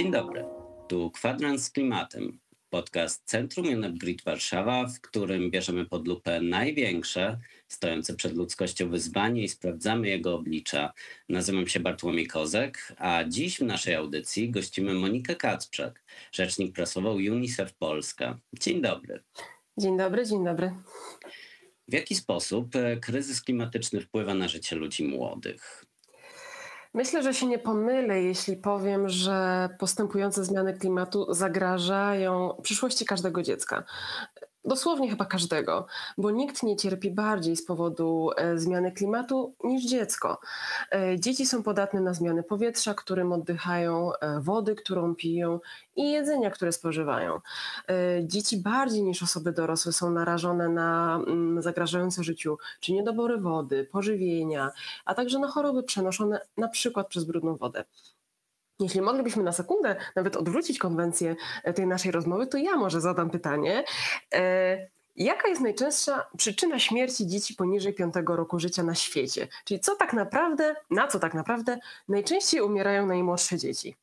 Dzień dobry. Tu Kwadrans z Klimatem, podcast Centrum UNEP Warszawa, w którym bierzemy pod lupę największe stojące przed ludzkością wyzwanie i sprawdzamy jego oblicza. Nazywam się Bartłomiej Kozek, a dziś w naszej audycji gościmy Monikę Kacprzak, rzecznik prasową UNICEF Polska. Dzień dobry. Dzień dobry, dzień dobry. W jaki sposób e, kryzys klimatyczny wpływa na życie ludzi młodych? Myślę, że się nie pomylę, jeśli powiem, że postępujące zmiany klimatu zagrażają przyszłości każdego dziecka. Dosłownie chyba każdego, bo nikt nie cierpi bardziej z powodu e, zmiany klimatu niż dziecko. E, dzieci są podatne na zmiany powietrza, którym oddychają, e, wody, którą piją i jedzenia, które spożywają. Dzieci bardziej niż osoby dorosłe są narażone na mm, zagrażające życiu czy niedobory wody, pożywienia, a także na choroby przenoszone na przykład przez brudną wodę. Jeśli moglibyśmy na sekundę nawet odwrócić konwencję e, tej naszej rozmowy, to ja może zadam pytanie. E, jaka jest najczęstsza przyczyna śmierci dzieci poniżej 5 roku życia na świecie? Czyli co tak naprawdę, na co tak naprawdę najczęściej umierają najmłodsze dzieci?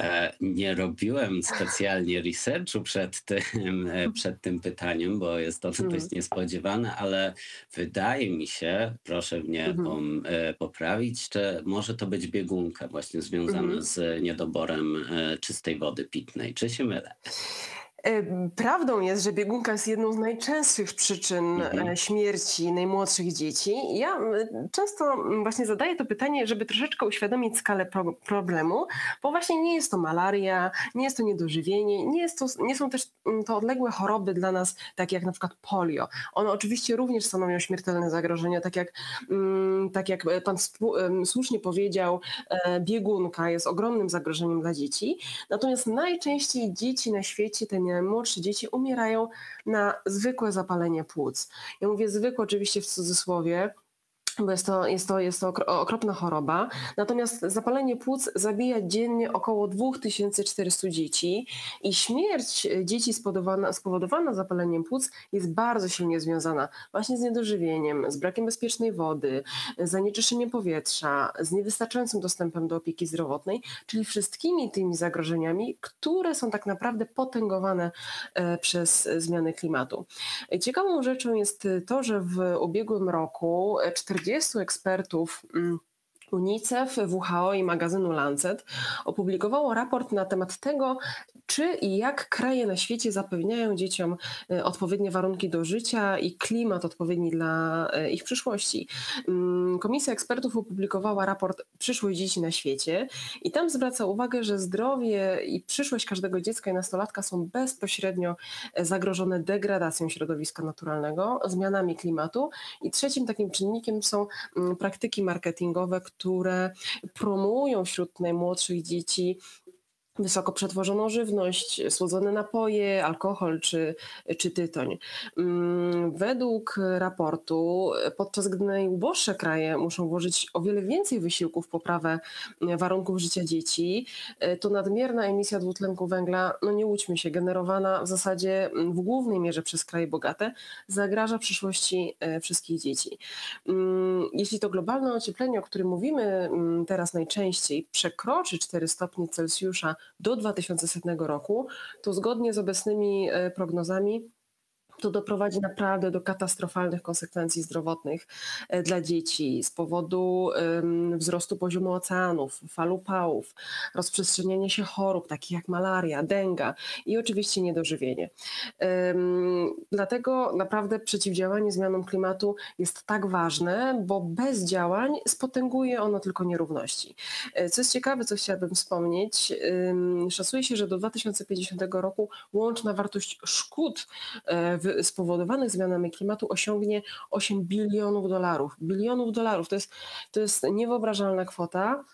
E, nie robiłem specjalnie researchu przed tym, e, przed tym pytaniem, bo jest to mhm. dość niespodziewane, ale wydaje mi się, proszę mnie mhm. E, poprawić, że może to być biegunka właśnie związana mhm. z niedoborem czystej wody pitnej. Czy się mylę? Prawdą jest, że biegunka jest jedną z najczęstszych przyczyn mhm. śmierci najmłodszych dzieci. Ja często właśnie zadaję to pytanie, żeby troszeczkę uświadomić skalę pro problemu, bo właśnie nie jest to malaria, nie jest to niedożywienie, nie, jest to, nie są też to odległe choroby dla nas, takie jak na przykład polio. One oczywiście również stanowią śmiertelne zagrożenie, tak jak, tak jak pan słusznie powiedział, e, biegunka jest ogromnym zagrożeniem dla dzieci. Natomiast najczęściej dzieci na świecie ten młodsze dzieci umierają na zwykłe zapalenie płuc. Ja mówię zwykłe oczywiście w cudzysłowie, bo jest to, jest, to, jest to okropna choroba. Natomiast zapalenie płuc zabija dziennie około 2400 dzieci i śmierć dzieci spowodowana, spowodowana zapaleniem płuc jest bardzo silnie związana właśnie z niedożywieniem, z brakiem bezpiecznej wody, zanieczyszczeniem powietrza, z niewystarczającym dostępem do opieki zdrowotnej, czyli wszystkimi tymi zagrożeniami, które są tak naprawdę potęgowane e, przez zmiany klimatu. Ciekawą rzeczą jest to, że w ubiegłym roku 40 30 ekspertów mm, UNICEF, WHO i magazynu Lancet opublikowało raport na temat tego, czy i jak kraje na świecie zapewniają dzieciom e, odpowiednie warunki do życia i klimat odpowiedni dla e, ich przyszłości. Mm, Komisja ekspertów opublikowała raport Przyszłość dzieci na świecie i tam zwraca uwagę, że zdrowie i przyszłość każdego dziecka i nastolatka są bezpośrednio e, zagrożone degradacją środowiska naturalnego, zmianami klimatu i trzecim takim czynnikiem są mm, praktyki marketingowe, które promują wśród najmłodszych dzieci wysoko przetworzoną żywność, słodzone napoje, alkohol czy, czy tytoń. Mm, według raportu, podczas gdy najuboższe kraje muszą włożyć o wiele więcej wysiłków w poprawę warunków życia dzieci, to nadmierna emisja dwutlenku węgla, no nie łudźmy się, generowana w zasadzie w głównej mierze przez kraje bogate, zagraża przyszłości e, wszystkich dzieci. Mm, jeśli to globalne ocieplenie, o którym mówimy mm, teraz najczęściej, przekroczy 4 stopnie Celsjusza do 2100 roku, to zgodnie z obecnymi e, prognozami to doprowadzi naprawdę do katastrofalnych konsekwencji zdrowotnych e, dla dzieci z powodu wzrostu poziomu oceanów, fal upałów, rozprzestrzeniania się chorób takich jak malaria, denga i oczywiście niedożywienie. Dlatego naprawdę przeciwdziałanie zmianom klimatu jest tak ważne, bo bez działań spotęguje ono tylko nierówności. E, co jest ciekawe, co chciałabym wspomnieć, szacuje się, że do 2050 roku łączna wartość szkód w spowodowanych zmianami klimatu osiągnie 8 bilionów dolarów. Bilionów dolarów to jest, to jest niewyobrażalna kwota.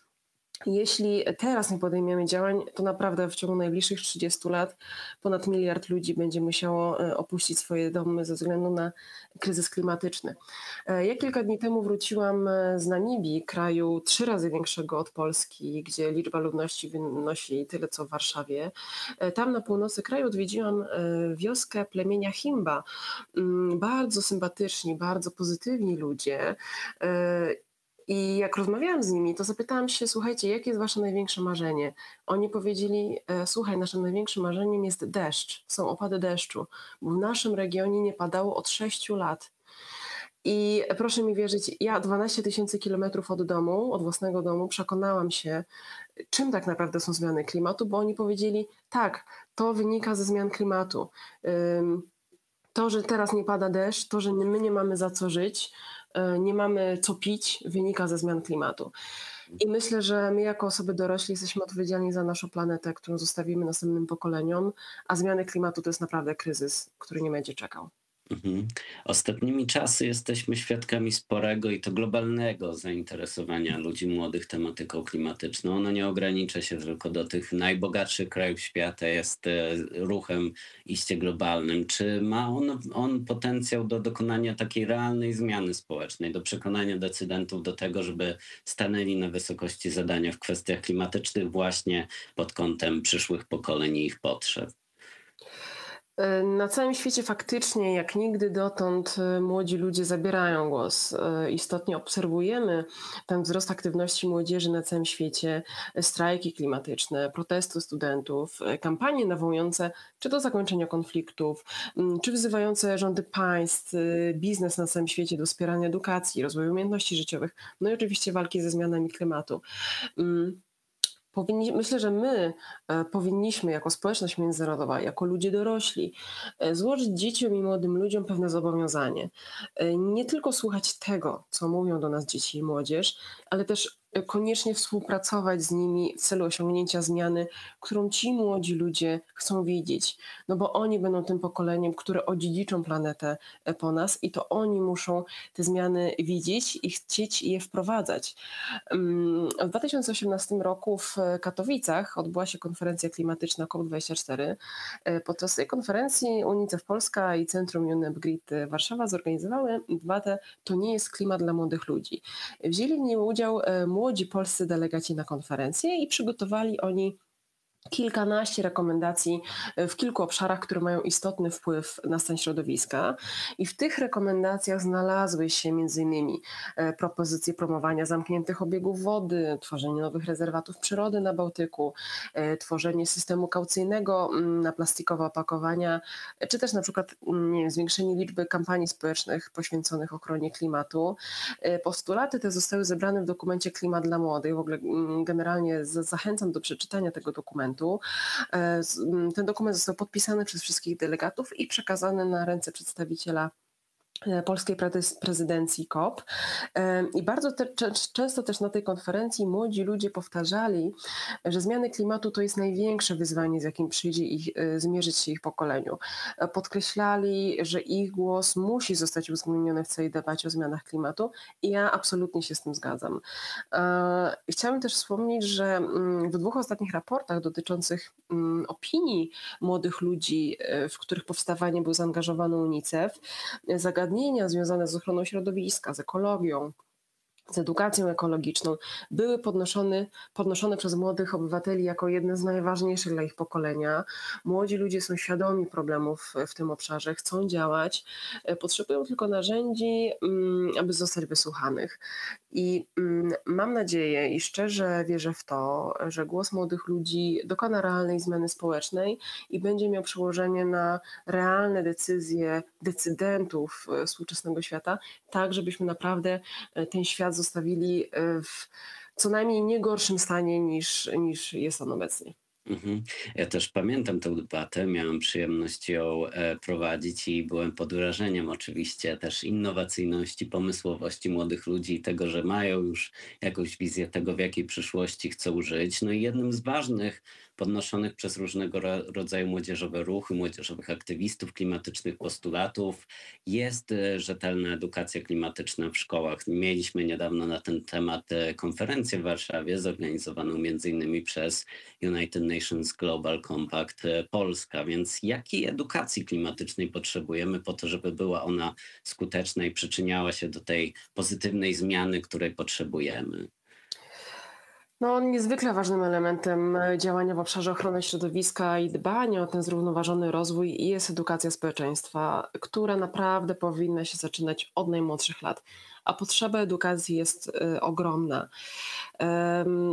Jeśli teraz nie podejmiemy działań, to naprawdę w ciągu najbliższych 30 lat ponad miliard ludzi będzie musiało e, opuścić swoje domy ze względu na kryzys klimatyczny. E, ja kilka dni temu wróciłam e, z Namibii, kraju trzy razy większego od Polski, gdzie liczba ludności wynosi tyle co w Warszawie. Tam na północy kraju odwiedziłam wioskę plemienia Himba. Mm, bardzo sympatyczni, bardzo pozytywni ludzie I jak rozmawiałam z nimi, to zapytałam się, słuchajcie, jakie jest wasze największe marzenie? Oni powiedzieli, e, słuchaj, naszym największym marzeniem jest deszcz, są opady deszczu, bo w naszym regionie nie padało od 6 lat. I proszę mi wierzyć, ja 12 tysięcy kilometrów od domu, od własnego domu, przekonałam się, czym tak naprawdę są zmiany klimatu, bo oni powiedzieli, tak, to wynika ze zmian klimatu. To, że teraz nie pada deszcz, to, że my nie mamy za co żyć, nie mamy co pić, wynika ze zmian klimatu. I myślę, że my jako osoby dorośli jesteśmy odpowiedzialni za naszą planetę, którą zostawimy następnym pokoleniom, a zmiany klimatu to jest naprawdę kryzys, który nie będzie czekał. Mhm. Ostatnimi czasy jesteśmy świadkami sporego i to globalnego zainteresowania ludzi młodych tematyką klimatyczną. Ono nie ogranicza się tylko do tych najbogatszych krajów świata, jest e, ruchem iście globalnym. Czy ma on, on potencjał do dokonania takiej realnej zmiany społecznej, do przekonania decydentów do tego, żeby stanęli na wysokości zadania w kwestiach klimatycznych właśnie pod kątem przyszłych pokoleń i ich potrzeb? E, na całym świecie faktycznie, jak nigdy dotąd, e, młodzi ludzie zabierają głos. E, istotnie obserwujemy ten wzrost aktywności młodzieży na całym świecie, strajki klimatyczne, protesty studentów, kampanie nawołujące czy do zakończenia konfliktów, czy wzywające rządy państw, biznes na całym świecie do wspierania edukacji, rozwoju umiejętności życiowych, no i oczywiście walki ze zmianami klimatu. Powinni, myślę, że my e, powinniśmy jako społeczność międzynarodowa, jako ludzie dorośli, e, złożyć dzieciom i młodym ludziom pewne zobowiązanie. E, nie tylko słuchać tego, co mówią do nas dzieci i młodzież, ale też koniecznie współpracować z nimi w celu osiągnięcia zmiany, którą ci młodzi ludzie chcą widzieć. No bo oni będą tym pokoleniem, które odziedziczą planetę e, po nas i to oni muszą te zmiany widzieć i chcieć je wprowadzać. W 2018 roku w Katowicach odbyła się konferencja klimatyczna COP24. E, podczas tej konferencji UNICEF Polska i Centrum UNEP Grid Warszawa zorganizowały debatę To nie jest klimat dla młodych ludzi. Wzięli w niej udział młodzi młodzi polscy delegaci na konferencję i przygotowali oni kilkanaście rekomendacji e, w kilku obszarach, które mają istotny wpływ na stan środowiska. I w tych rekomendacjach znalazły się m.in. E, propozycje promowania zamkniętych obiegów wody, tworzenie nowych rezerwatów przyrody na Bałtyku, e, tworzenie systemu kaucyjnego mm, na plastikowe opakowania, czy też na przykład mm, nie wiem, zwiększenie liczby kampanii społecznych poświęconych ochronie klimatu. Postulaty te zostały zebrane w dokumencie Klimat dla Młodych. W ogóle mm, generalnie zachęcam do przeczytania tego dokumentu E, ten dokument został podpisany przez wszystkich delegatów i przekazany na ręce przedstawiciela polskiej prezydencji COP. E, I bardzo te, często też na tej konferencji młodzi ludzie powtarzali, że zmiany klimatu to jest największe wyzwanie, z jakim przyjdzie ich, e, zmierzyć się ich pokoleniu. Podkreślali, że ich głos musi zostać uwzględniony w całej debacie o zmianach klimatu i ja absolutnie się z tym zgadzam. Chciałabym też wspomnieć, że mm, w dwóch ostatnich raportach dotyczących mm, opinii młodych ludzi, w których powstawanie był zaangażowany UNICEF, zagadnienie zagadnienia związane z ochroną środowiska, z ekologią, z edukacją ekologiczną były podnoszone, podnoszone przez młodych obywateli jako jedne z najważniejszych dla ich pokolenia. Młodzi ludzie są świadomi problemów w tym obszarze, chcą działać, e, potrzebują tylko narzędzi, mm, aby zostać wysłuchanych. I mm, mam nadzieję i szczerze wierzę w to, że głos młodych ludzi dokona realnej zmiany społecznej i będzie miał przełożenie na realne decyzje decydentów e, współczesnego świata, tak żebyśmy naprawdę e, ten świat zostawili e, w co najmniej nie gorszym stanie niż, niż jest on obecnie. Mhm. Ja też pamiętam tę debatę, miałem przyjemność ją e, prowadzić i byłem pod wrażeniem oczywiście też innowacyjności, pomysłowości młodych ludzi i tego, że mają już jakąś wizję tego, w jakiej przyszłości chcą żyć. No i jednym z ważnych podnoszonych przez różnego rodzaju młodzieżowe ruchy, młodzieżowych aktywistów klimatycznych postulatów jest e, rzetelna edukacja klimatyczna w szkołach. Mieliśmy niedawno na ten temat e, konferencję w Warszawie zorganizowaną między innymi przez United Nations Global Compact e, Polska. Więc jakiej edukacji klimatycznej potrzebujemy po to, żeby była ona skuteczna i przyczyniała się do tej pozytywnej zmiany, której potrzebujemy? No, niezwykle ważnym elementem e, działania w obszarze ochrony środowiska i dbania o ten zrównoważony rozwój jest edukacja społeczeństwa, która naprawdę powinna się zaczynać od najmłodszych lat. A potrzeba edukacji jest ogromna.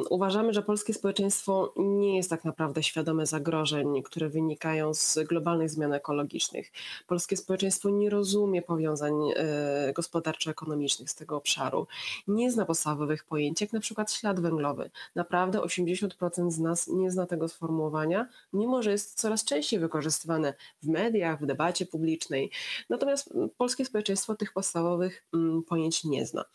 Uważamy, że polskie społeczeństwo nie jest tak naprawdę świadome zagrożeń, które wynikają z globalnych zmian ekologicznych. Polskie społeczeństwo nie rozumie powiązań e, gospodarczo-ekonomicznych z tego obszaru. Nie zna podstawowych pojęć, jak na przykład ślad węglowy. Naprawdę 80% z nas nie zna tego sformułowania, mimo że jest coraz częściej wykorzystywane w mediach, w debacie publicznej. Natomiast polskie społeczeństwo tych podstawowych mm, nie zna.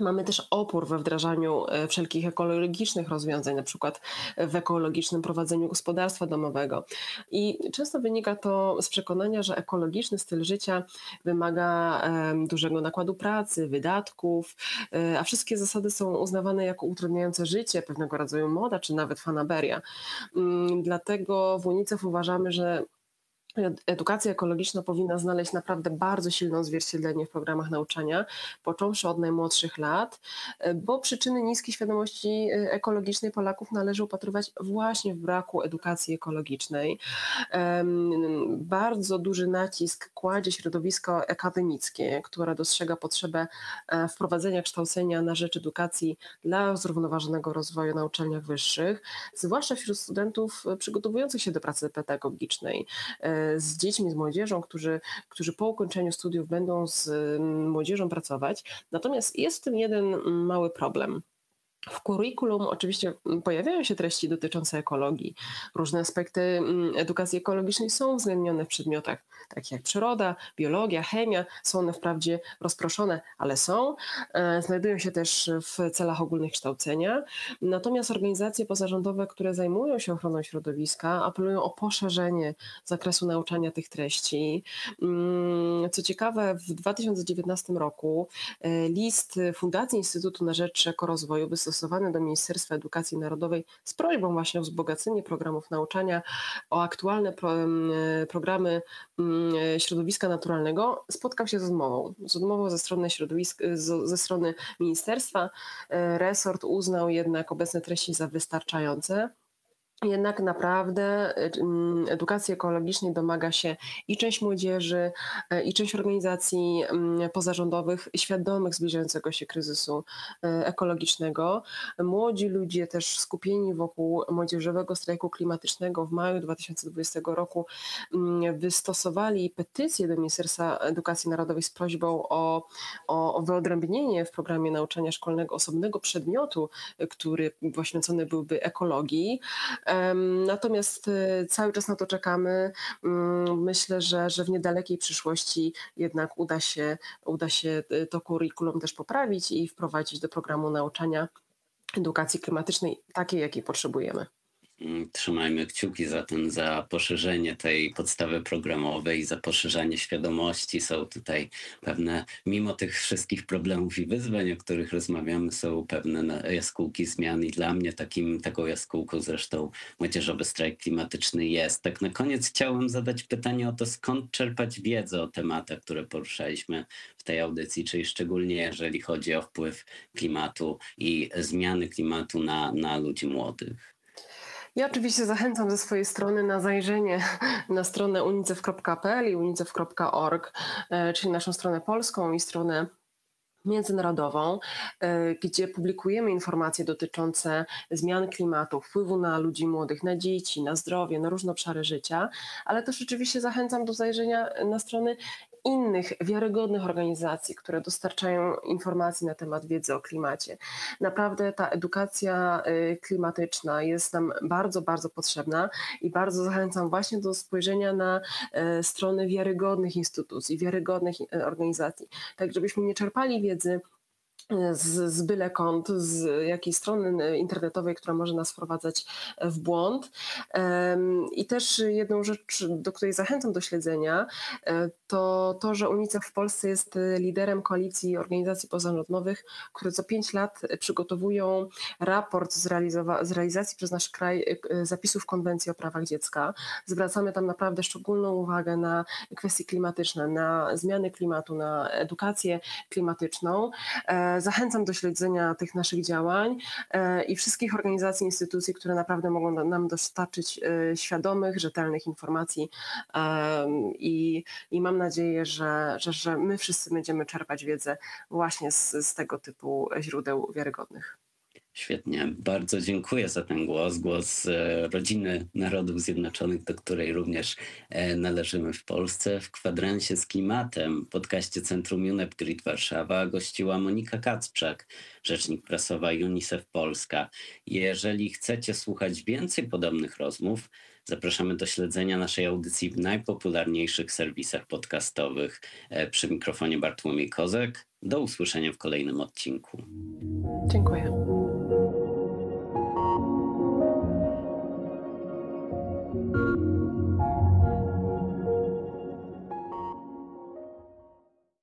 Mamy też opór we wdrażaniu e, wszelkich ekologicznych rozwiązań, na przykład w ekologicznym prowadzeniu gospodarstwa domowego. I często wynika to z przekonania, że ekologiczny styl życia wymaga dużego nakładu pracy, wydatków, e, a wszystkie zasady są uznawane jako utrudniające życie, pewnego rodzaju moda czy nawet fanaberia. Mm, dlatego w UNICEF uważamy, że Edukacja ekologiczna powinna znaleźć naprawdę bardzo silne odzwierciedlenie w programach nauczania, począwszy od najmłodszych lat, bo przyczyny niskiej świadomości e, ekologicznej Polaków należy upatrywać właśnie w braku edukacji ekologicznej. Bardzo duży nacisk kładzie środowisko akademickie, które dostrzega potrzebę e, wprowadzenia kształcenia na rzecz edukacji dla zrównoważonego rozwoju na uczelniach wyższych, zwłaszcza wśród studentów przygotowujących się do pracy pedagogicznej z dziećmi, z młodzieżą, którzy, którzy po ukończeniu studiów będą z mm, młodzieżą pracować. Natomiast jest w tym jeden mm, mały problem. W kurikulum oczywiście mm, pojawiają się treści dotyczące ekologii. Różne aspekty mm, edukacji ekologicznej są uwzględnione w przedmiotach, takich jak przyroda, biologia, chemia. Są one wprawdzie rozproszone, ale są. E, znajdują się też w celach ogólnych kształcenia. Natomiast organizacje pozarządowe, które zajmują się ochroną środowiska, apelują o poszerzenie zakresu nauczania tych treści. Mm, co ciekawe, w 2019 roku e, list Fundacji Instytutu na Rzecz Ekorozwoju stosowany do Ministerstwa Edukacji Narodowej z prośbą właśnie o wzbogacenie programów nauczania, o aktualne pro, programy środowiska naturalnego, spotkał się z odmową. Z odmową ze strony środowisk, ze strony ministerstwa. E, resort uznał jednak obecne treści za wystarczające. Jednak naprawdę y, mm, edukacji ekologicznej domaga się i część młodzieży, e, i część organizacji mm, pozarządowych świadomych zbliżającego się kryzysu e, ekologicznego. Młodzi ludzie też skupieni wokół młodzieżowego strajku klimatycznego w maju 2020 roku mm, wystosowali petycję do Ministerstwa Edukacji Narodowej z prośbą o, o wyodrębnienie w programie nauczania szkolnego osobnego przedmiotu, który poświęcony byłby ekologii. Natomiast y, cały czas na to czekamy. Mm, myślę, że, że w niedalekiej przyszłości jednak uda się, uda się y, to kurikulum też poprawić i wprowadzić do programu nauczania edukacji klimatycznej takiej, jakiej potrzebujemy. Mm, trzymajmy kciuki za ten, za poszerzenie tej podstawy programowej, za poszerzanie świadomości. Są tutaj pewne, mimo tych wszystkich problemów i wyzwań, o których rozmawiamy, są pewne jaskółki zmian i dla mnie takim, taką jaskółką zresztą młodzieżowy strajk klimatyczny jest. Tak na koniec chciałem zadać pytanie o to, skąd czerpać wiedzę o tematach, które poruszaliśmy w tej audycji, czyli szczególnie jeżeli chodzi o wpływ klimatu i zmiany klimatu na, na ludzi młodych. Ja oczywiście zachęcam ze swojej strony na zajrzenie na stronę unicef.pl i unicef.org, e, czyli naszą stronę polską i stronę międzynarodową, e, gdzie publikujemy informacje dotyczące zmian klimatu, wpływu na ludzi młodych, na dzieci, na zdrowie, na różne obszary życia, ale też oczywiście zachęcam do zajrzenia na strony innych wiarygodnych organizacji, które dostarczają informacji na temat wiedzy o klimacie. Naprawdę ta edukacja y, klimatyczna jest nam bardzo, bardzo potrzebna i bardzo zachęcam właśnie do spojrzenia na y, strony wiarygodnych instytucji, wiarygodnych y, organizacji, tak żebyśmy nie czerpali wiedzy z, z byle kąt, z jakiejś strony internetowej, która może nas wprowadzać w błąd. I też jedną rzecz, do której zachęcam do śledzenia, e, to to, że UNICEF w Polsce jest liderem koalicji organizacji pozarządowych, które co pięć lat przygotowują raport z, z realizacji przez nasz kraj e, zapisów konwencji o prawach dziecka. Zwracamy tam naprawdę szczególną uwagę na kwestie klimatyczne, na zmiany klimatu, na edukację klimatyczną. E, Zachęcam do śledzenia tych naszych działań i wszystkich organizacji, instytucji, które naprawdę mogą nam dostarczyć świadomych, rzetelnych informacji i, i mam nadzieję, że, że, że my wszyscy będziemy czerpać wiedzę właśnie z, z tego typu źródeł wiarygodnych. Świetnie, bardzo dziękuję za ten głos, głos e, rodziny Narodów Zjednoczonych, do której również e, należymy w Polsce. W kwadransie z klimatem, podcaście Centrum UNEP Grid Warszawa gościła Monika Kacprzak, rzecznik prasowa UNICEF Polska. Jeżeli chcecie słuchać więcej podobnych rozmów, zapraszamy do śledzenia naszej audycji w najpopularniejszych serwisach podcastowych. E, przy mikrofonie Bartłomiej Kozek. Do usłyszenia w kolejnym odcinku. Dziękuję.